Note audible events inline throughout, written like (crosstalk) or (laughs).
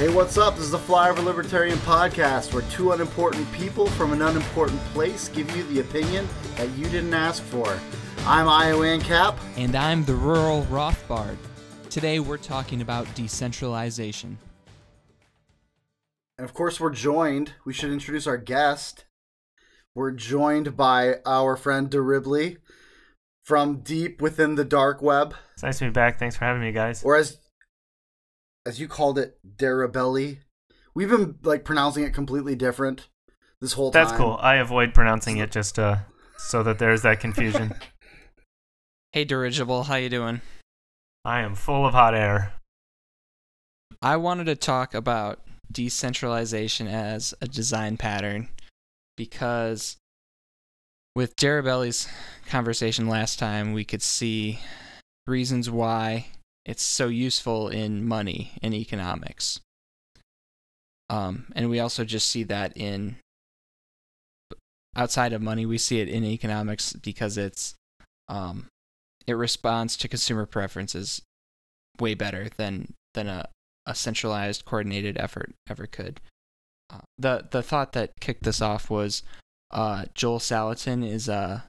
Hey, what's up? This is the Flyover Libertarian Podcast, where two unimportant people from an unimportant place give you the opinion that you didn't ask for. I'm Iowancap. And I'm the rural Rothbard. Today we're talking about decentralization. And of course, we're joined, we should introduce our guest. We're joined by our friend Daribely from deep within the dark web, It's nice to be back. Thanks for having me, guys. or as as you called it, Derabelli. We've been like pronouncing it completely different this whole time. That's cool. I avoid pronouncing it just uh, so that there's that confusion. (laughs) Hey Dirigible, how you doing? I am full of hot air. I wanted to talk about decentralization as a design pattern because with Darabelli's conversation last time, we could see reasons why it's so useful in money and economics. Um, and we also just see that in outside of money, we see it in economics because it's um, it responds to consumer preferences way better than than a, a centralized coordinated effort ever could. Uh, the the thought that kicked this off was uh, Joel Salatin is a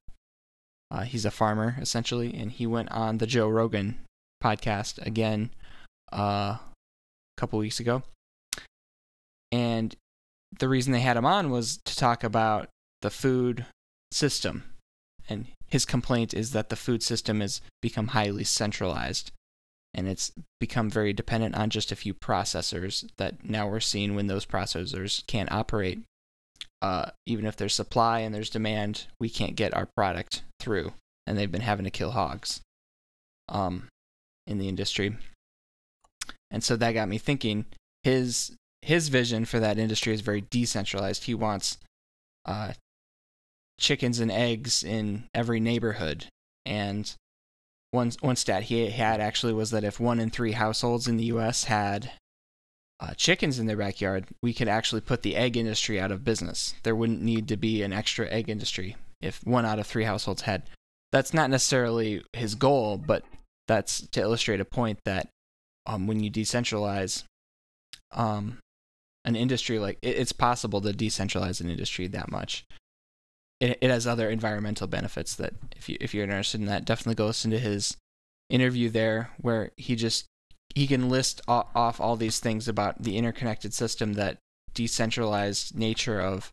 uh, he's a farmer essentially, and he went on the Joe Rogan podcast again uh, a couple weeks ago. And the reason they had him on was to talk about the food system. And his complaint is that the food system has become highly centralized and it's become very dependent on just a few processors that now we're seeing when those processors can't operate. Uh, even if there's supply and there's demand, we can't get our product through, and they've been having to kill hogs um, in the industry. And so that got me thinking. His his vision for that industry is very decentralized. He wants uh, chickens and eggs in every neighborhood. And one one stat he had actually was that if one in three households in the U.S. had uh, chickens in their backyard, we could actually put the egg industry out of business. There wouldn't need to be an extra egg industry if one out of three households had. That's not necessarily his goal, but that's to illustrate a point that um, when you decentralize um, an industry like it, it's possible to decentralize an industry that much. It, it has other environmental benefits that if you if you're interested in that, definitely go listen to his interview there where he just he can list off all these things about the interconnected system that decentralized nature of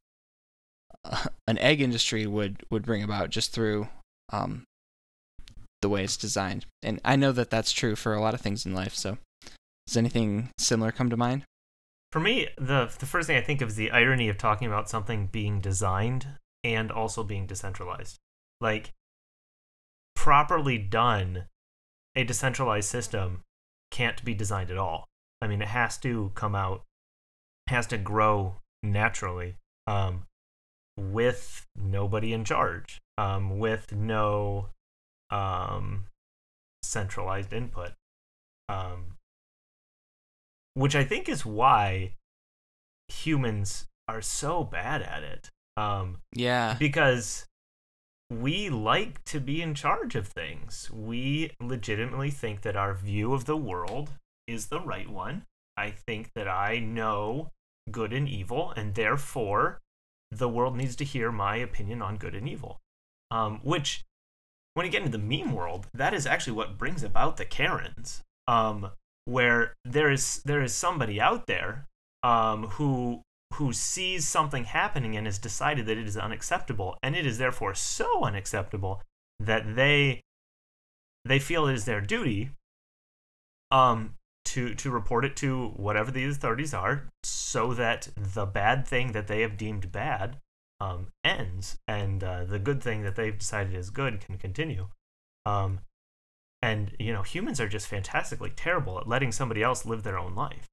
uh, an egg industry would would bring about just through um, the way it's designed. And I know that that's true for a lot of things in life. So, does anything similar come to mind? For me, the the first thing I think of is the irony of talking about something being designed and also being decentralized. Like properly done, a decentralized system can't be designed at all. I mean, it has to come out, has to grow naturally, um, with nobody in charge, um, with no um, centralized input. Um, which I think is why humans are so bad at it. Um, Yeah. because we like to be in charge of things. We legitimately think that our view of the world is the right one. I think that I know good and evil, and therefore the world needs to hear my opinion on good and evil. Um, which, when you get into the meme world, that is actually what brings about the Karens. Um, where there is there is somebody out there um, who who sees something happening and has decided that it is unacceptable, and it is therefore so unacceptable that they they feel it is their duty um, to to report it to whatever the authorities are, so that the bad thing that they have deemed bad um, ends, and uh, the good thing that they've decided is good can continue. Um, and you know, humans are just fantastically terrible at letting somebody else live their own life.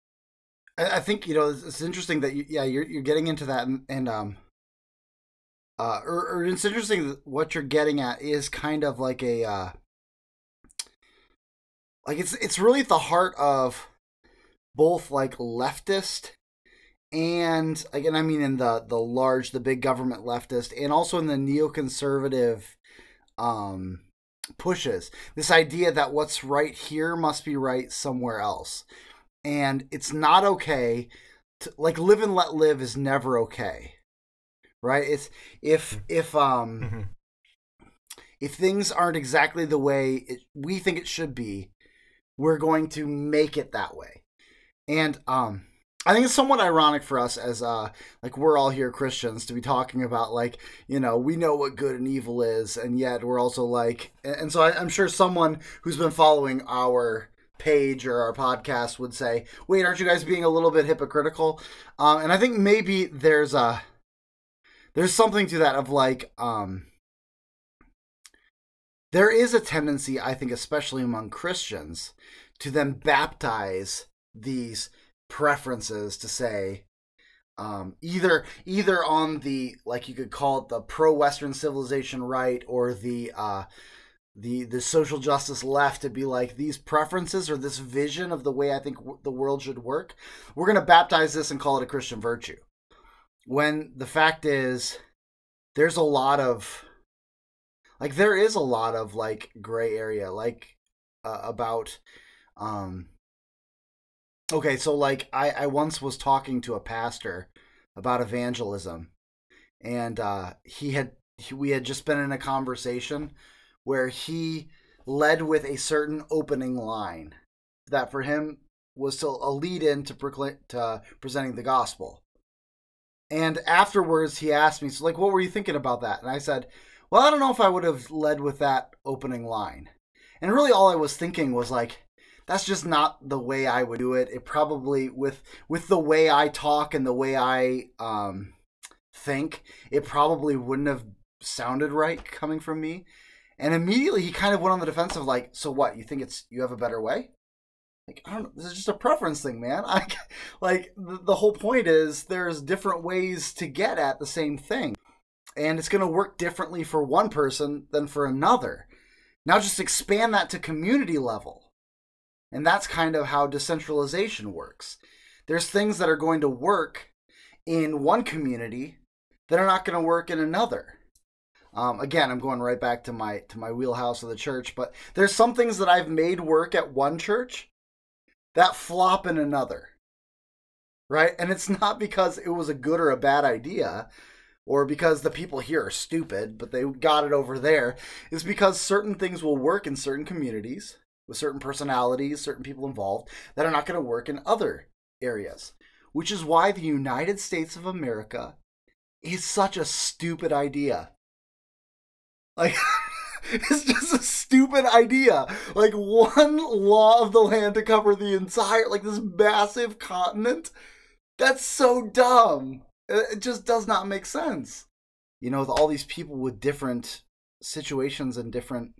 I, I think you know it's, it's interesting that you, yeah you're you're getting into that and, and um uh or, or it's interesting that what you're getting at is kind of like a uh like it's it's really at the heart of both like leftist and again I mean in the the large the big government leftist and also in the neoconservative um pushes this idea that what's right here must be right somewhere else and it's not okay. To, like live and let live is never okay, right? It's if if um Mhm. if things aren't exactly the way it, we think it should be, we're going to make it that way. And um I think it's somewhat ironic for us as uh like we're all here Christians to be talking about like, you know, we know what good and evil is and yet we're also like and so I, I'm sure someone who's been following our page or our podcast would say, "Wait, aren't you guys being a little bit hypocritical?" Um, and I think maybe there's a there's something to that of like um there is a tendency, I think, especially among Christians, to then baptize these preferences to say um, either either on the like you could call it the pro Western civilization right or the uh, the the social justice left to be like these preferences or this vision of the way I think w- the world should work. We're to baptize this and call it a Christian virtue. When the fact is, there's a lot of like there is a lot of like gray area like uh, about um okay so like i i once was talking to a pastor about evangelism and uh he had he, we had just been in a conversation where he led with a certain opening line that for him was to a lead in to, proclaim, to presenting the gospel and afterwards he asked me so like what were you thinking about that and i said well, I don't know if I would have led with that opening line. And really all I was thinking was like that's just not the way I would do it. It probably with with the way I talk and the way I um think, it probably wouldn't have sounded right coming from me. And immediately he kind of went on the defensive like, "So what? You think it's you have a better way?" Like, I don't. This is just a preference thing, man. (laughs) I like the, the whole point is there's different ways to get at the same thing and it's going to work differently for one person than for another. Now just expand that to community level. And that's kind of how decentralization works. There's things that are going to work in one community that are not going to work in another. Um, again, I'm going right back to my to my wheelhouse of the church, but there's some things that I've made work at one church that flop in another. Right? And it's not because it was a good or a bad idea or because the people here are stupid, but they got it over there, is because certain things will work in certain communities with certain personalities, certain people involved, that are not going to work in other areas. Which is why the United States of America is such a stupid idea. Like, (laughs) it's just a stupid idea. Like, one law of the land to cover the entire, like, this massive continent. That's so dumb. It just does not make sense. You know, with all these people with different situations and different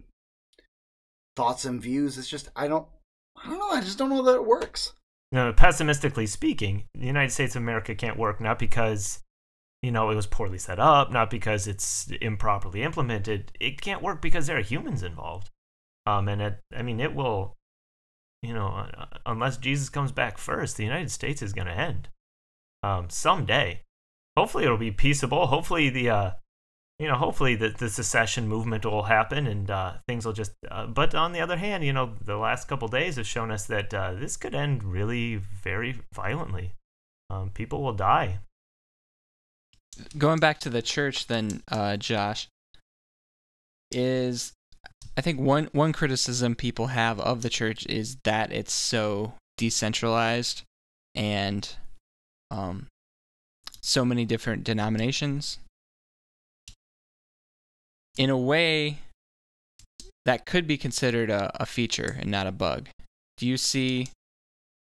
thoughts and views, it's just I don't I don't know, I just don't know that it works. No, pessimistically speaking, the United States of America can't work not because you know it was poorly set up, not because it's improperly implemented. It can't work because there are humans involved. Um, and it, I mean, it will, you know, uh, unless Jesus comes back first, the United States is going to end um, someday. Hopefully, it'll be peaceable. Hopefully, the uh, you know, hopefully the, the secession movement will happen and uh, things will just. Uh, but on the other hand, you know, the last couple days have shown us that uh, this could end really very violently. Um, people will die. Going back to the church, then, uh, Josh, is I think one one criticism people have of the church is that it's so decentralized and um, so many different denominations. In a way, that could be considered a, a feature and not a bug. Do you see,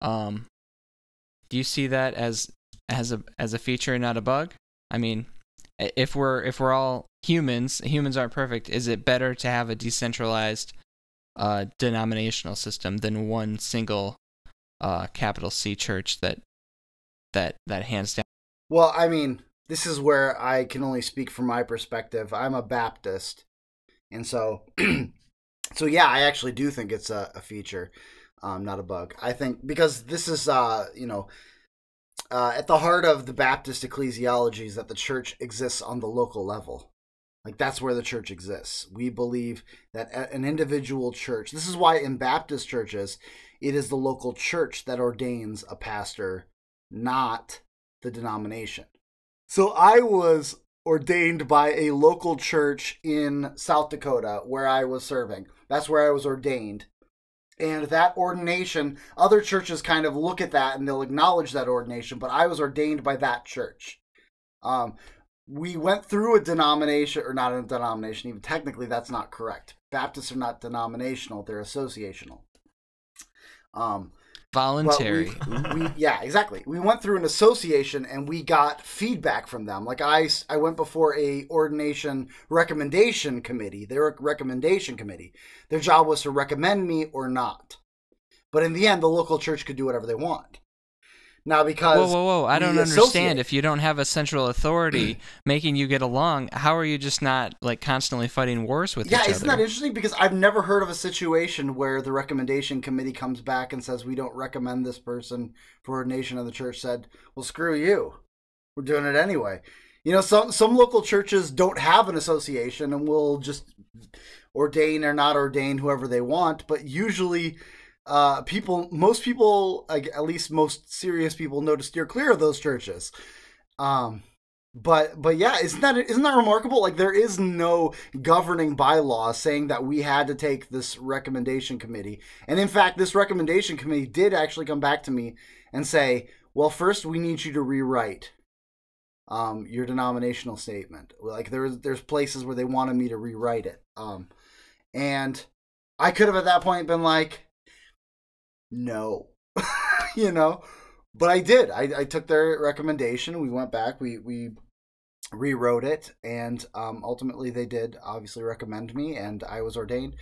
um, do you see that as as a as a feature and not a bug? I mean, if we're if we're all humans, humans aren't perfect. Is it better to have a decentralized uh, denominational system than one single uh, capital C church that that that hands down? Well, I mean, this is where I can only speak from my perspective. I'm a Baptist, and so (clears throat) so yeah, I actually do think it's a, a feature, um, not a bug. I think because this is uh, you know. Uh, at the heart of the Baptist ecclesiology is that the church exists on the local level. Like that's where the church exists. We believe that an individual church. This is why in Baptist churches, it is the local church that ordains a pastor, not the denomination. So I was ordained by a local church in South Dakota where I was serving. That's where I was ordained. And that ordination, other churches kind of look at that and they'll acknowledge that ordination, but I was ordained by that church. Um, we went through a denomination, or not a denomination, even technically that's not correct. Baptists are not denominational, they're associational. Um, voluntary. We, we, yeah, exactly. We went through an association and we got feedback from them. Like I, I went before a ordination recommendation committee. Their recommendation committee. Their job was to recommend me or not. But in the end, the local church could do whatever they want. Now, because whoa, whoa, whoa! I don't understand. If you don't have a central authority (clears throat) making you get along, how are you just not like constantly fighting wars with yeah, each other? Yeah, isn't that interesting? Because I've never heard of a situation where the recommendation committee comes back and says we don't recommend this person for ordination, and the church said, "Well, screw you, we're doing it anyway." You know, some some local churches don't have an association and will just ordain or not ordain whoever they want, but usually uh, people, most people, like, at least most serious people, to steer clear of those churches. Um, but but yeah, isn't that isn't that remarkable? Like there is no governing bylaw saying that we had to take this recommendation committee, and in fact, this recommendation committee did actually come back to me and say, "Well, first we need you to rewrite." Um, your denominational statement. Like there's there's places where they wanted me to rewrite it. Um, and I could have at that point been like, no, (laughs) you know. But I did. I, I took their recommendation. We went back. We we rewrote it, and um, ultimately they did obviously recommend me, and I was ordained.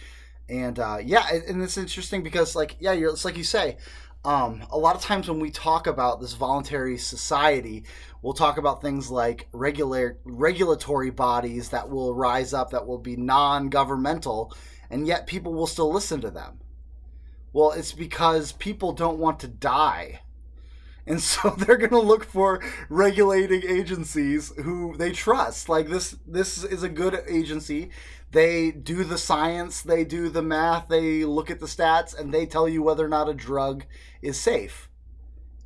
And uh, yeah, and it's interesting because like yeah, you're it's like you say. Um, a lot of times when we talk about this voluntary society, we'll talk about things like regular regulatory bodies that will rise up that will be non-governmental, and yet people will still listen to them well, it's because people don't want to die. And (laughs) so they're going to look for regulating agencies who they trust. Like this this is a good agency. They do the science, they do the math, they look at the stats and they tell you whether or not a drug is safe.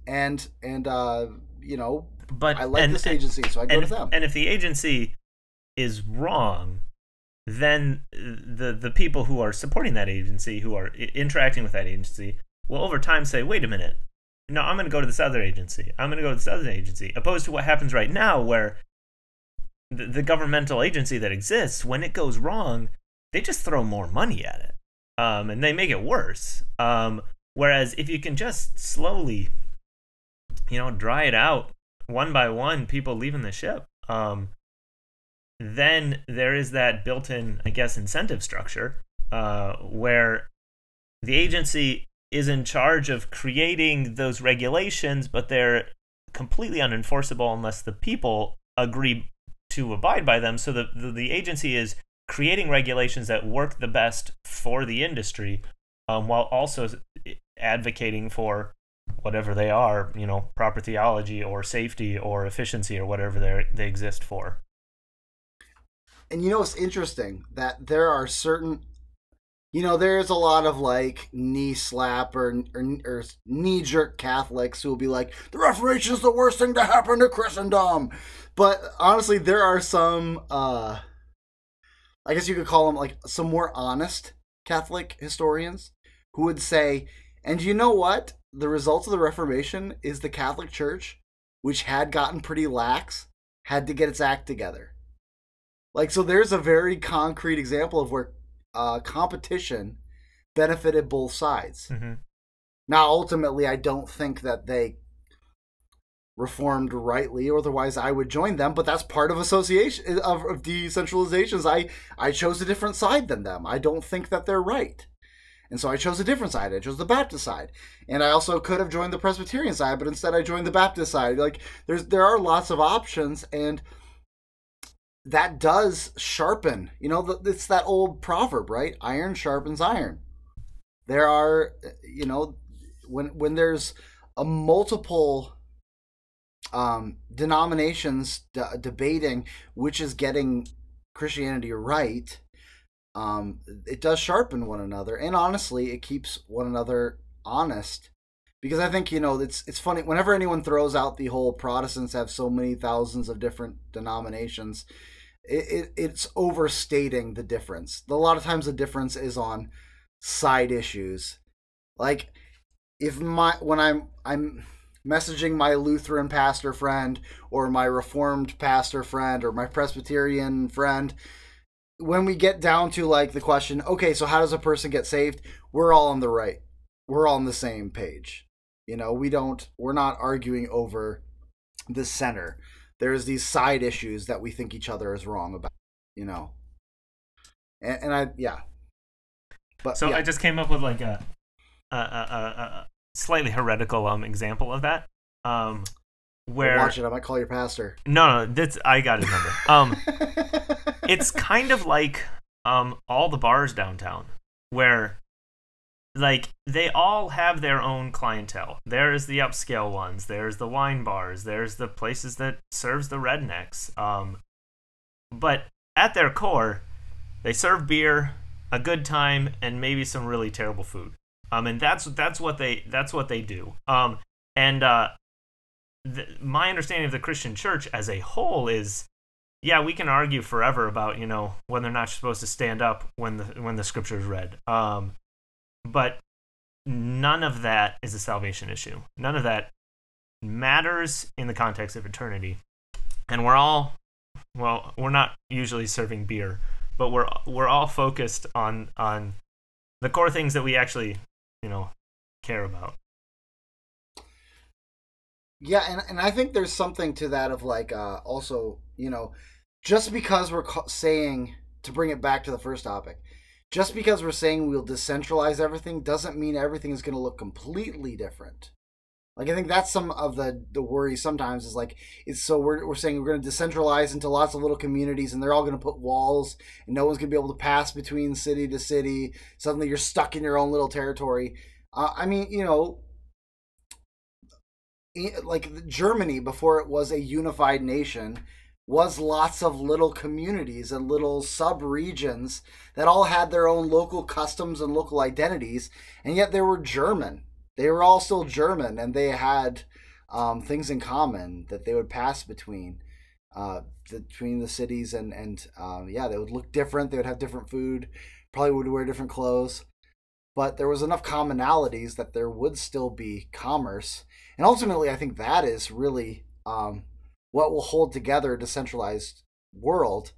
And and uh you know, but I like and, this agency, so I go and to them. And if the agency is wrong, then the the people who are supporting that agency, who are interacting with that agency, will over time say, "Wait a minute, no, I'm going to go to this other agency. I'm going to go to this other agency," opposed to what happens right now, where the, the governmental agency that exists, when it goes wrong, they just throw more money at it, um, and they make it worse. Um, whereas if you can just slowly, you know, dry it out one by one, people leaving the ship. Um, then there is that built-in, I guess, incentive structure uh, where the agency is in charge of creating those regulations, but they're completely unenforceable unless the people agree to abide by them. So the, the, the agency is creating regulations that work the best for the industry, um, while also advocating for whatever they are, you know, proper theology or safety or efficiency or whatever they they exist for. And you know it's interesting? That there are certain, you know, there's a lot of like knee slap or, or, or knee jerk Catholics who will be like, the Reformation is the worst thing to happen to Christendom. But honestly, there are some, uh, I guess you could call them like some more honest Catholic historians who would say, and you know what? The result of the Reformation is the Catholic Church, which had gotten pretty lax, had to get its act together. Like, so there's a very concrete example of where uh, competition benefited both sides. Mm-hmm. Now, ultimately, I don't think that they reformed rightly, otherwise I would join them. But that's part of association of, of decentralizations. I I chose a different side than them. I don't think that they're right. And so I chose a different side. I chose the Baptist side. And I also could have joined the Presbyterian side, but instead I joined the Baptist side. Like there's there are lots of options and that does sharpen. You know, it's that old proverb, right? Iron sharpens iron. There are, you know, when when there's a multiple um, denominations d- debating which is getting Christianity right, um, it does sharpen one another, and honestly, it keeps one another honest because I think you know it's it's funny whenever anyone throws out the whole Protestants have so many thousands of different denominations, it, it it's overstating the difference. A lot of times the difference is on side issues, like if my when I'm I'm messaging my Lutheran pastor friend or my Reformed pastor friend or my Presbyterian friend. When we get down to like the question, okay, so how does a person get saved? We're all on the right. We're all on the same page you know, we don't we're not arguing over the center. There's these side issues that we think each other is wrong about, you know. And, and I yeah. But so yeah. I just came up with like a a, a, a slightly heretical um example of that. Um where watch it, I might call your pastor. No, no, that's I got his number. Um (laughs) it's kind of like um all the bars downtown where like they all have their own clientele. There's the upscale ones. There's the wine bars. There's the places that serves the rednecks. Um, but at their core, they serve beer, a good time, and maybe some really terrible food. Um, and that's that's what they that's what they do. Um, and uh, the, my understanding of the Christian church as a whole is, yeah, we can argue forever about you know whether or not supposed to stand up when the when the scripture is read. Um, but none of that is a salvation issue. None of that matters in the context of eternity. And we're all well, we're not usually serving beer, but we're we're all focused on on the core things that we actually, you know, care about. Yeah, and and I think there's something to that of like uh also, you know, just because we're saying to bring it back to the first topic, just because we're saying we'll decentralize everything doesn't mean everything is going to look completely different. Like I think that's some of the the worry sometimes is like it's so we're we're saying we're going to decentralize into lots of little communities and they're all going to put walls and no one's going to be able to pass between city to city. Suddenly you're stuck in your own little territory. Uh, I mean, you know, like Germany before it was a unified nation was lots of little communities and little sub regions that all had their own local customs and local identities, and yet they were German. They were all still German, and they had um, things in common that they would pass between. Uh, between the cities and and um, yeah, they would look different. They would have different food, probably would wear different clothes, but there was enough commonalities that there would still be commerce. And ultimately, I think that is really um, what will hold together a decentralized world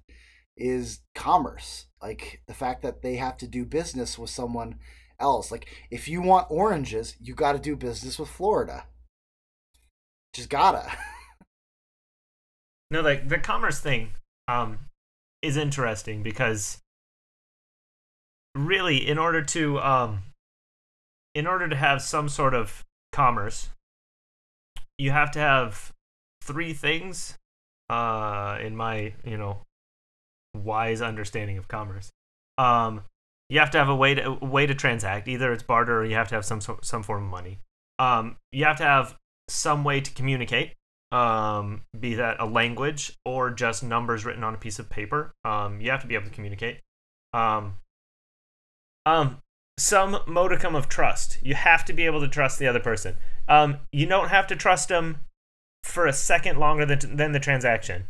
is commerce. Like the fact that they have to do business with someone else. Like if you want oranges you got to do business with florida. Just gotta. (laughs) No like the commerce thing um is interesting because really in order to um in order to have some sort of commerce you have to have three things uh, in my you know wise understanding of commerce. Um, you have to have a way to a way to transact. Either it's barter or you have to have some some form of money. Um, you have to have some way to communicate, um, be that a language or just numbers written on a piece of paper. Um, you have to be able to communicate. Um, um, some modicum of trust. You have to be able to trust the other person. Um, you don't have to trust them for a second longer than, than the transaction.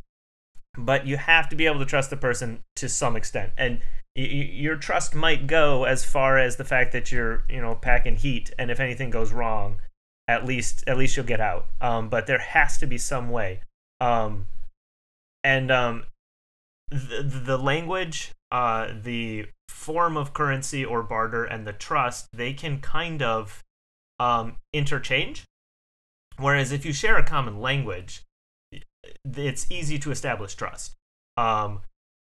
But you have to be able to trust the person to some extent. And y- your trust might go as far as the fact that you're, you know, packing heat and if anything goes wrong, at least at least you'll get out. Um, but there has to be some way. Um, and um, the, the language, uh, the form of currency or barter, and the trust, they can kind of um, interchange. Whereas if you share a common language, it's easy to establish trust. Um,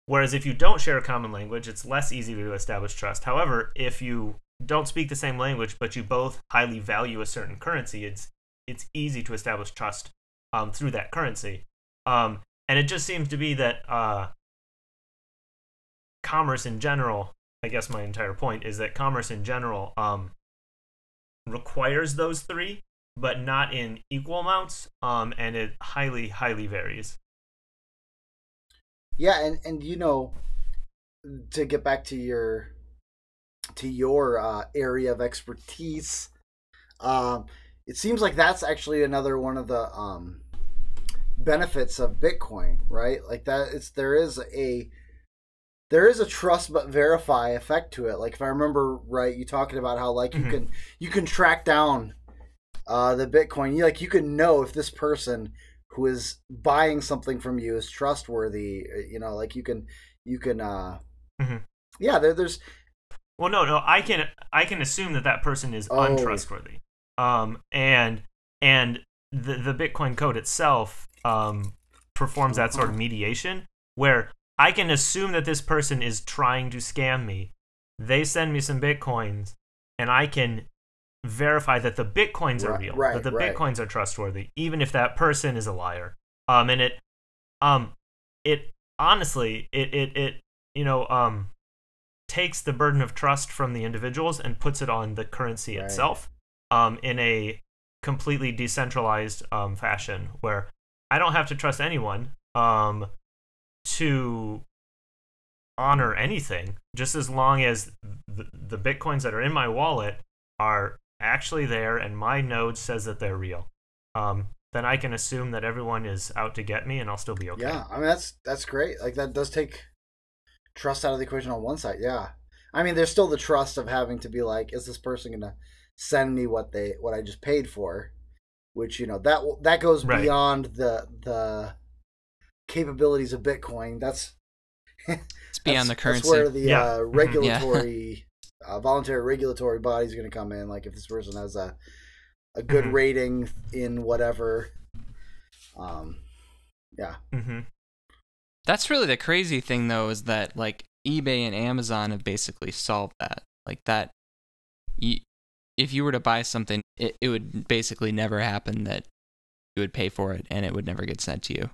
whereas if you don't share a common language, it's less easy to establish trust. However, if you don't speak the same language, but you both highly value a certain currency, it's it's easy to establish trust um, through that currency. Um, and it just seems to be that uh, commerce in general, I guess my entire point is that commerce in general um, requires those three but not in equal amounts. Um, and it highly, highly varies. Yeah, and and you know, to get back to your to your uh, area of expertise, um, it seems like that's actually another one of the um, benefits of Bitcoin, right? Like that, it's there is a there is a trust but verify effect to it. Like if I remember right, you talking about how like Mhm. you can you can track down uh, the Bitcoin. You like you can know if this person who is buying something from you is trustworthy. uh, You know, like you can you can uh, Mhm. yeah. There, there's Well, no, no, I can I can assume that that person is Oh. untrustworthy. Um, and and the the Bitcoin code itself um performs that sort of mediation where I can assume that this person is trying to scam me. They send me some bitcoins, and I can verify that the bitcoins are Right, real, right, that the right. bitcoins are trustworthy, even if that person is a liar. Um, and it, um, it honestly, it it it you know um takes the burden of trust from the individuals and puts it on the currency itself um, in a completely decentralized um, fashion where I don't have to trust anyone um, to honor anything just as long as the, the bitcoins that are in my wallet are actually there and my node says that they're real um, then I can assume that everyone is out to get me and I'll still be okay. Yeah, I mean that's that's great. Like that does take trust out of the equation on one side. Yeah, I mean there's still the trust of having to be like, is this person gonna send me what they what I just paid for? Which you know that that goes Right. beyond the the capabilities of Bitcoin. That's (laughs) It's beyond the that's, currency. That's where the Yeah. uh, Mhm. regulatory, (laughs) uh, voluntary regulatory bodies are going to come in. Like if this person has a a good Mhm. rating in whatever. Um, yeah. Mm-hmm. That's really the crazy thing, though, is that like eBay and Amazon have basically solved that. Like that, you, if you were to buy something, it, it would basically never happen that you would pay for it and it would never get sent to you.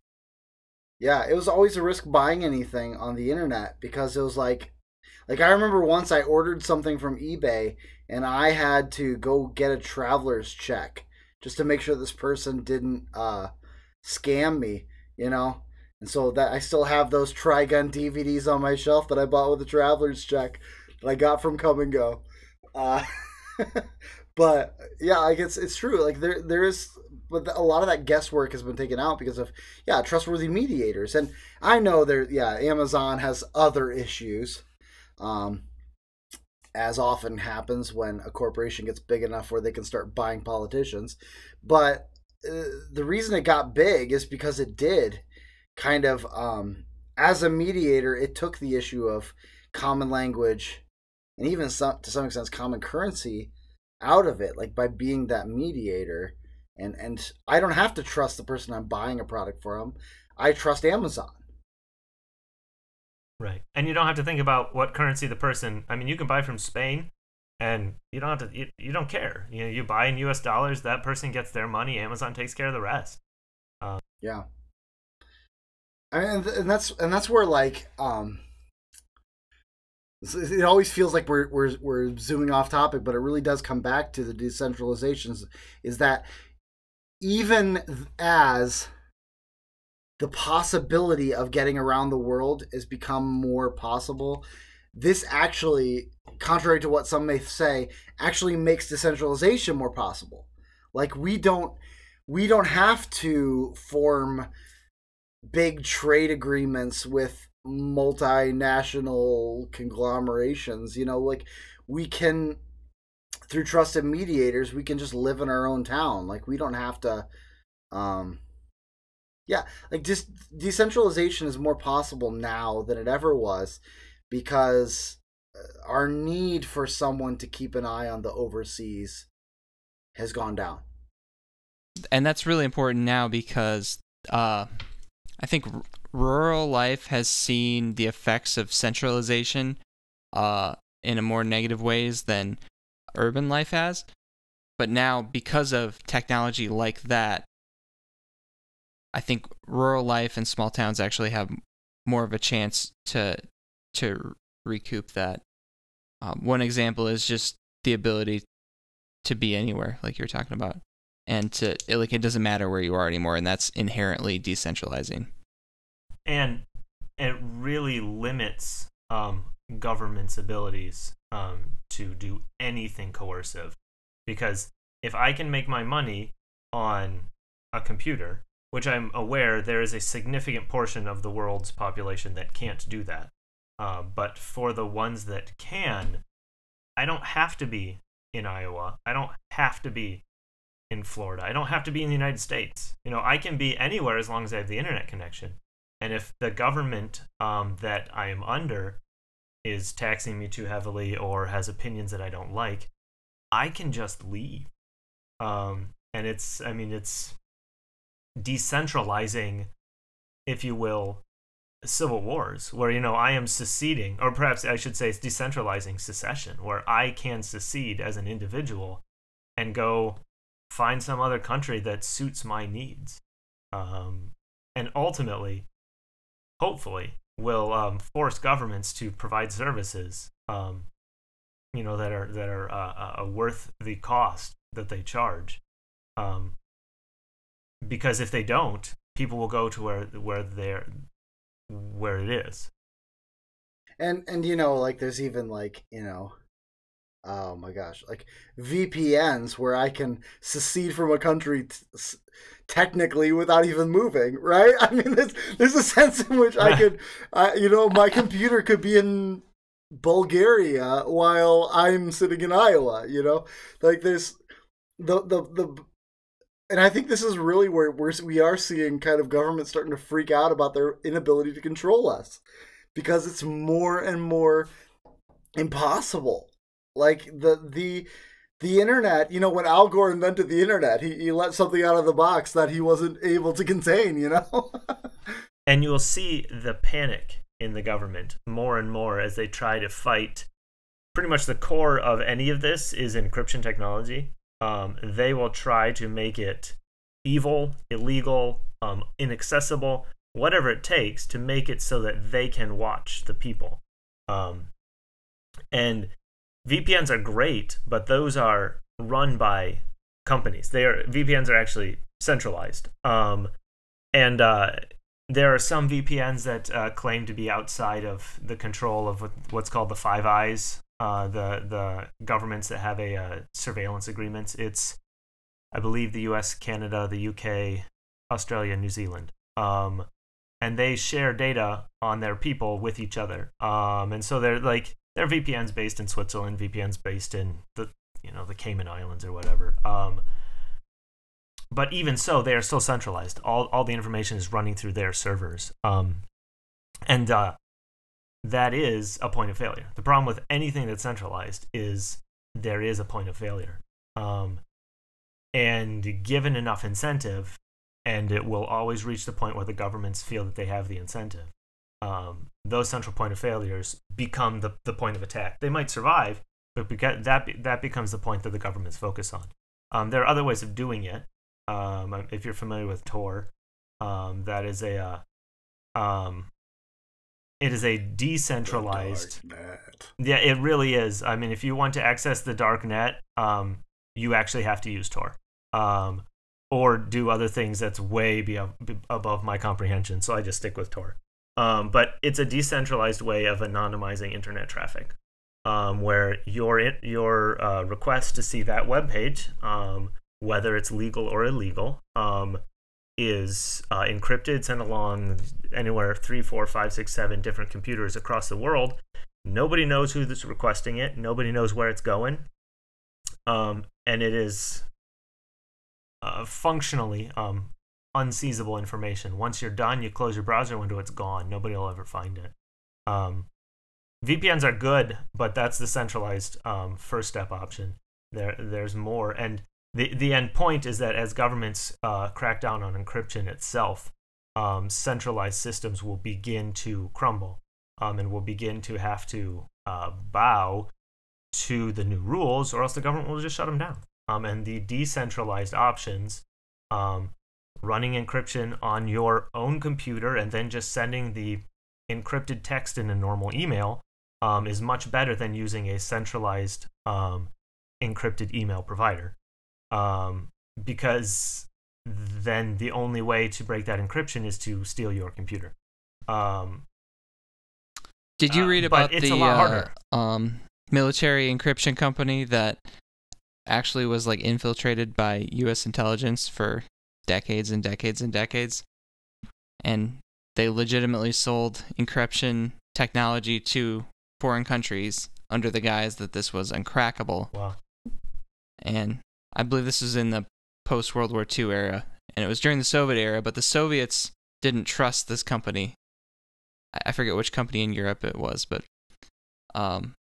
Yeah, it was always a risk buying anything on the internet because it was like like I remember once I ordered something from eBay and I had to go get a traveler's check just to make sure this person didn't uh scam me, you know? And so that I still have those Trigun DVDs on my shelf that I bought with a traveler's check that I got from Kum & Go. Uh (laughs) but yeah, like it's it's true. Like there there is but a lot of that guesswork has been taken out because of yeah trustworthy mediators and i know there yeah amazon has other issues um as often happens when a corporation gets big enough where they can start buying politicians but uh, the reason it got big is because it did kind of um as a mediator it took the issue of common language and even some, to some extent common currency out of it like by being that mediator and and I don't have to trust the person I'm buying a product from. I trust Amazon. Right. And you don't have to think about what currency the person. I mean, you can buy from Spain, and you don't have to. You, you don't care. You know, you buy in U.S. dollars. That person gets their money. Amazon takes care of the rest. Yeah. I mean, and, and that's and that's where like um, it always feels like we're we're we're zooming off topic, but it really does come back to the decentralizations. Is that even as the possibility of getting around the world has become more possible, this actually, contrary to what some may say, actually makes decentralization more possible. Like we don't we don't have to form big trade agreements with multinational conglomerations you know like we can through trusted mediators we can just live in our own town like we don't have to um yeah like just decentralization is more possible now than it ever was because uh, our need for someone to keep an eye on the overseas has gone down and that's really important now because uh, I think r- rural life has seen the effects of centralization uh, in a more negative ways than urban life has. But now, because of technology like that, I think rural life and small towns actually have more of a chance to to recoup that. Um, one example is just the ability to be anywhere, like you're talking about and to it, like it doesn't matter where you are anymore and that's inherently decentralizing and it really limits um, government's abilities um, to do anything coercive because if I can make my money on a computer, which I'm aware there is a significant portion of the world's population that can't do that. Uh, but for the ones that can, I don't have to be in Iowa. I don't have to be in Florida. I don't have to be in the United States. You know, I can be anywhere as long as I have the internet connection. And if the government um, that I am under is taxing me too heavily or has opinions that I don't like, I can just leave. Um, and it's, I mean, it's decentralizing, if you will, civil wars, where, you know, I am seceding, or perhaps I should say it's decentralizing secession, where I can secede as an individual and go find some other country that suits my needs. Um, and ultimately, hopefully, will um, force governments to provide services, um, you know, that are that are uh, uh, worth the cost that they charge. Um, because if they don't, people will go to where where they're where it is. And and you know, like there's even like you know, oh my gosh, like VPNs where I can secede from a country t- technically without even moving, right? (laughs) I mean, there's there's a sense in which I (laughs) could, I, you know, my computer could be in Bulgaria while I'm sitting in Iowa. You know, like there's the the the. And I think this is really where we're, we are seeing kind of government starting to freak out about their inability to control us because it's more and more impossible. Like the the the internet, you know, when Al Gore invented the internet, he, he let something out of the box that he wasn't able to (laughs) contain, you know? and you'll see the panic in the government more and more as they try to fight. Pretty much the core of any of this is encryption technology. Um, they will try to make it evil, illegal, um, inaccessible, whatever it takes to make it so that they can watch the people. Um, and VPNs are great, but those are run by companies. They are VPNs are actually centralized. Um, and uh, there are some VPNs that uh, claim to be outside of the control of what's called the Five Eyes, uh, the the governments that have a uh, surveillance agreements. It's, I believe, the U.S., Canada, the UK, Australia, New Zealand. Um, and they share data on their people with each other. Um, and so they're like there are VPNs based in Switzerland, VPNs based in the you know the Cayman Islands or whatever. Um, but even so, they are still centralized. All all the information is running through their servers, um, and uh, that is a point of failure. The problem with anything that's centralized is there is a point of failure. Um, and given enough incentive, and it will always reach the point where the governments feel that they have the incentive um, those central point of failures become the, the point of attack. They might survive, but because that that becomes the point that the government's focus on. Um, there are other ways of doing it. Um, if you're familiar with Tor, um, that is a uh, um, it is a decentralized. Yeah, it really is. I mean, if you want to access the dark net, um, you actually have to use Tor. Um, or do other things that's way be above my comprehension. So I just stick with Tor. Um, but it's a decentralized way of anonymizing internet traffic, um, where your your uh, request to see that web page, um, whether it's legal or illegal, um, is uh, encrypted, sent along anywhere three, four, five, six, seven different computers across the world. Nobody knows who's requesting it. Nobody knows where it's going, um, and it is uh, functionally um, unseizable information. Once you're done, you close your browser window, it's gone. Nobody will ever find it. Um, VPNs are good, but that's the centralized um, first step option. There, there's more, and the the end point is that as governments uh, crack down on encryption itself, um, centralized systems will begin to crumble, um, and will begin to have to uh, bow to the new rules, or else the government will just shut them down. Um, and the decentralized options um, running encryption on your own computer and then just sending the encrypted text in a normal email um, is much better than using a centralized um, encrypted email provider. Um, because then the only way to break that encryption is to steal your computer. Um, Did you uh, read uh, about the uh, um, military encryption company that actually was like infiltrated by U.S. intelligence for decades and decades and decades, and they legitimately sold encryption technology to foreign countries under the guise that this was uncrackable. Wow. And I believe this was in the post World War II era, and it was during the Soviet era, but the Soviets didn't trust this company. I forget which company in Europe it was, but um,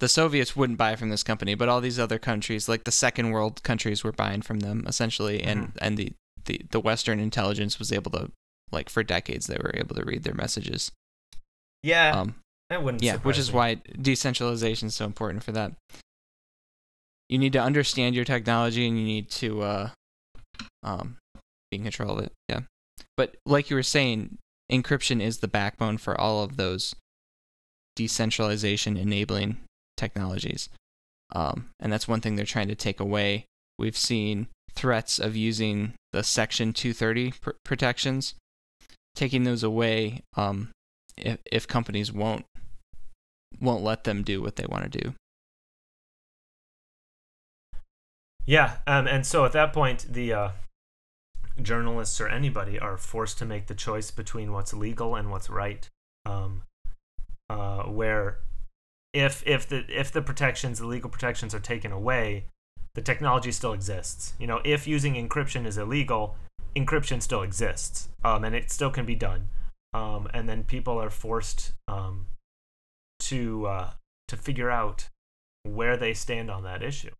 the Soviets wouldn't buy from this company, but all these other countries, like the second world countries, were buying from them essentially, and and the, the the Western intelligence was able to, like for decades, they were able to read their messages. Yeah, Um, that wouldn't. yeah, which is me. why decentralization is so important for that. You need to understand your technology, and you need to uh, um, be in control of it. Yeah, but like you were saying, encryption is the backbone for all of those decentralization enabling technologies, um, and that's one thing they're trying to take away. We've seen threats of using the Section 230 pr- protections, taking those away um, if if companies won't won't let them do what they want to do. Yeah, um, and so at that point, the uh, journalists or anybody are forced to make the choice between what's legal and what's right. Um, uh, where if if the if the protections, the legal protections, are taken away, the technology still exists. You know, if using encryption is illegal, encryption still exists, um, and it still can be done. Um, and then people are forced um, to uh, to figure out where they stand on that issue.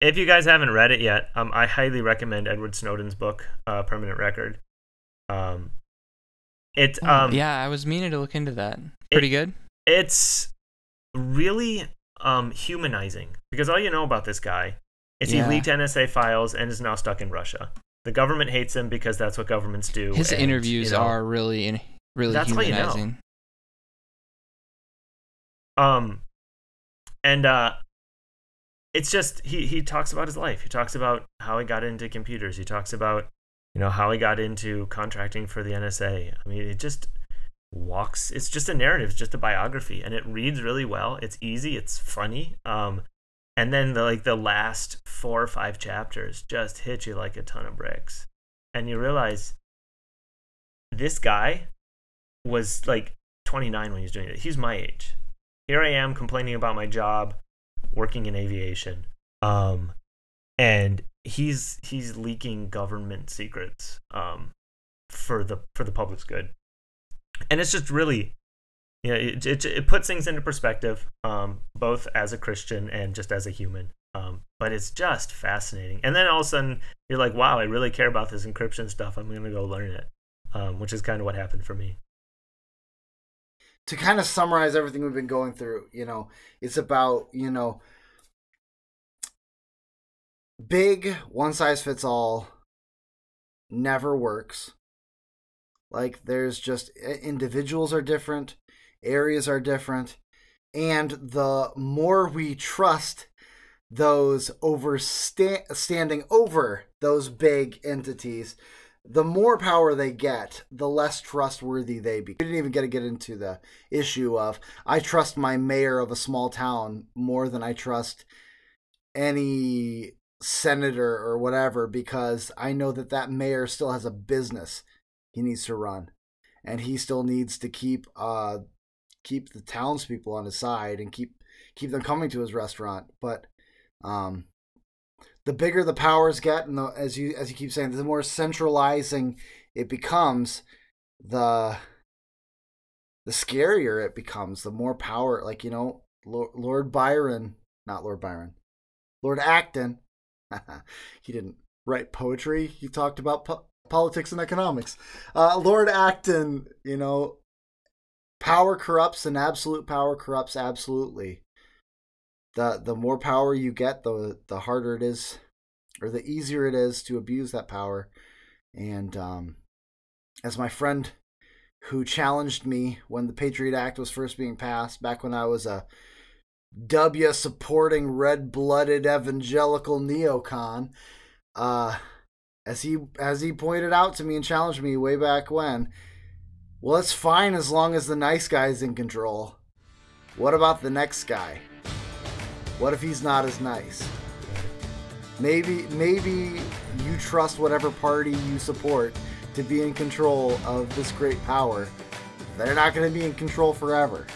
If you guys haven't read it yet, um, I highly recommend Edward Snowden's book, uh, Permanent Record. Um, it um, yeah, I was meaning to look into that. Pretty good. it's really um humanizing because all you know about this guy is Yeah. he leaked NSA files and is now stuck in Russia. The government hates him because that's what governments do. His and, interviews you know, are really in, really That's how you know. humanizing. um and uh it's just he he talks about his life. He talks about how he got into computers. He talks about you know how he got into contracting for the nsa i mean it just walks it's just a narrative it's just a biography and it reads really well. It's easy it's funny um and then the like the last four or five chapters just hit you like a ton of bricks. And you realize this guy was like 29 when he was doing it. He's my age. Here I am complaining about my job working in aviation. Um and he's he's leaking government secrets um for the for the public's good. And it's just really you know, it, it, it puts things into perspective, um, both as a Christian and just as a human. Um, but it's just fascinating. And then all of a sudden, you're like, wow, I really care about this encryption stuff. I'm going to go learn it, um, which is kind of what happened for me. To kind of summarize everything we've been going through, you know, it's about, you know, big one size fits all never works. Like there's just individuals are different, areas are different, and the more we trust those over standing over those big entities, the more power they get, the less trustworthy they become. We didn't even get to get into the issue of I trust my mayor of a small town more than I trust any senator or whatever because I know that that mayor still has a business he needs to run, and he still needs to keep uh keep the townspeople on his side and keep keep them coming to his restaurant. But um, the bigger the powers get, and the, as you as you keep saying, the more centralizing it becomes, the the scarier it becomes. The more power, like you know, Lord, Byron, not Lord Byron, Lord Acton. (laughs) he didn't write poetry. He talked about po- politics and economics. Uh, Lord Acton, you know, power corrupts, and absolute power corrupts absolutely the the more power you get, the the harder it is, or the easier it is to abuse that power. And um, as my friend who challenged me when the Patriot Act was first being passed, back when I was a W supporting red blooded evangelical neocon, uh, as he as he pointed out to me and challenged me way back when, well, it's fine as long as the nice guy's in control. What about the next guy? What if he's not as nice? Maybe maybe you trust whatever party you support to be in control of this great power. They're not going to be in control forever.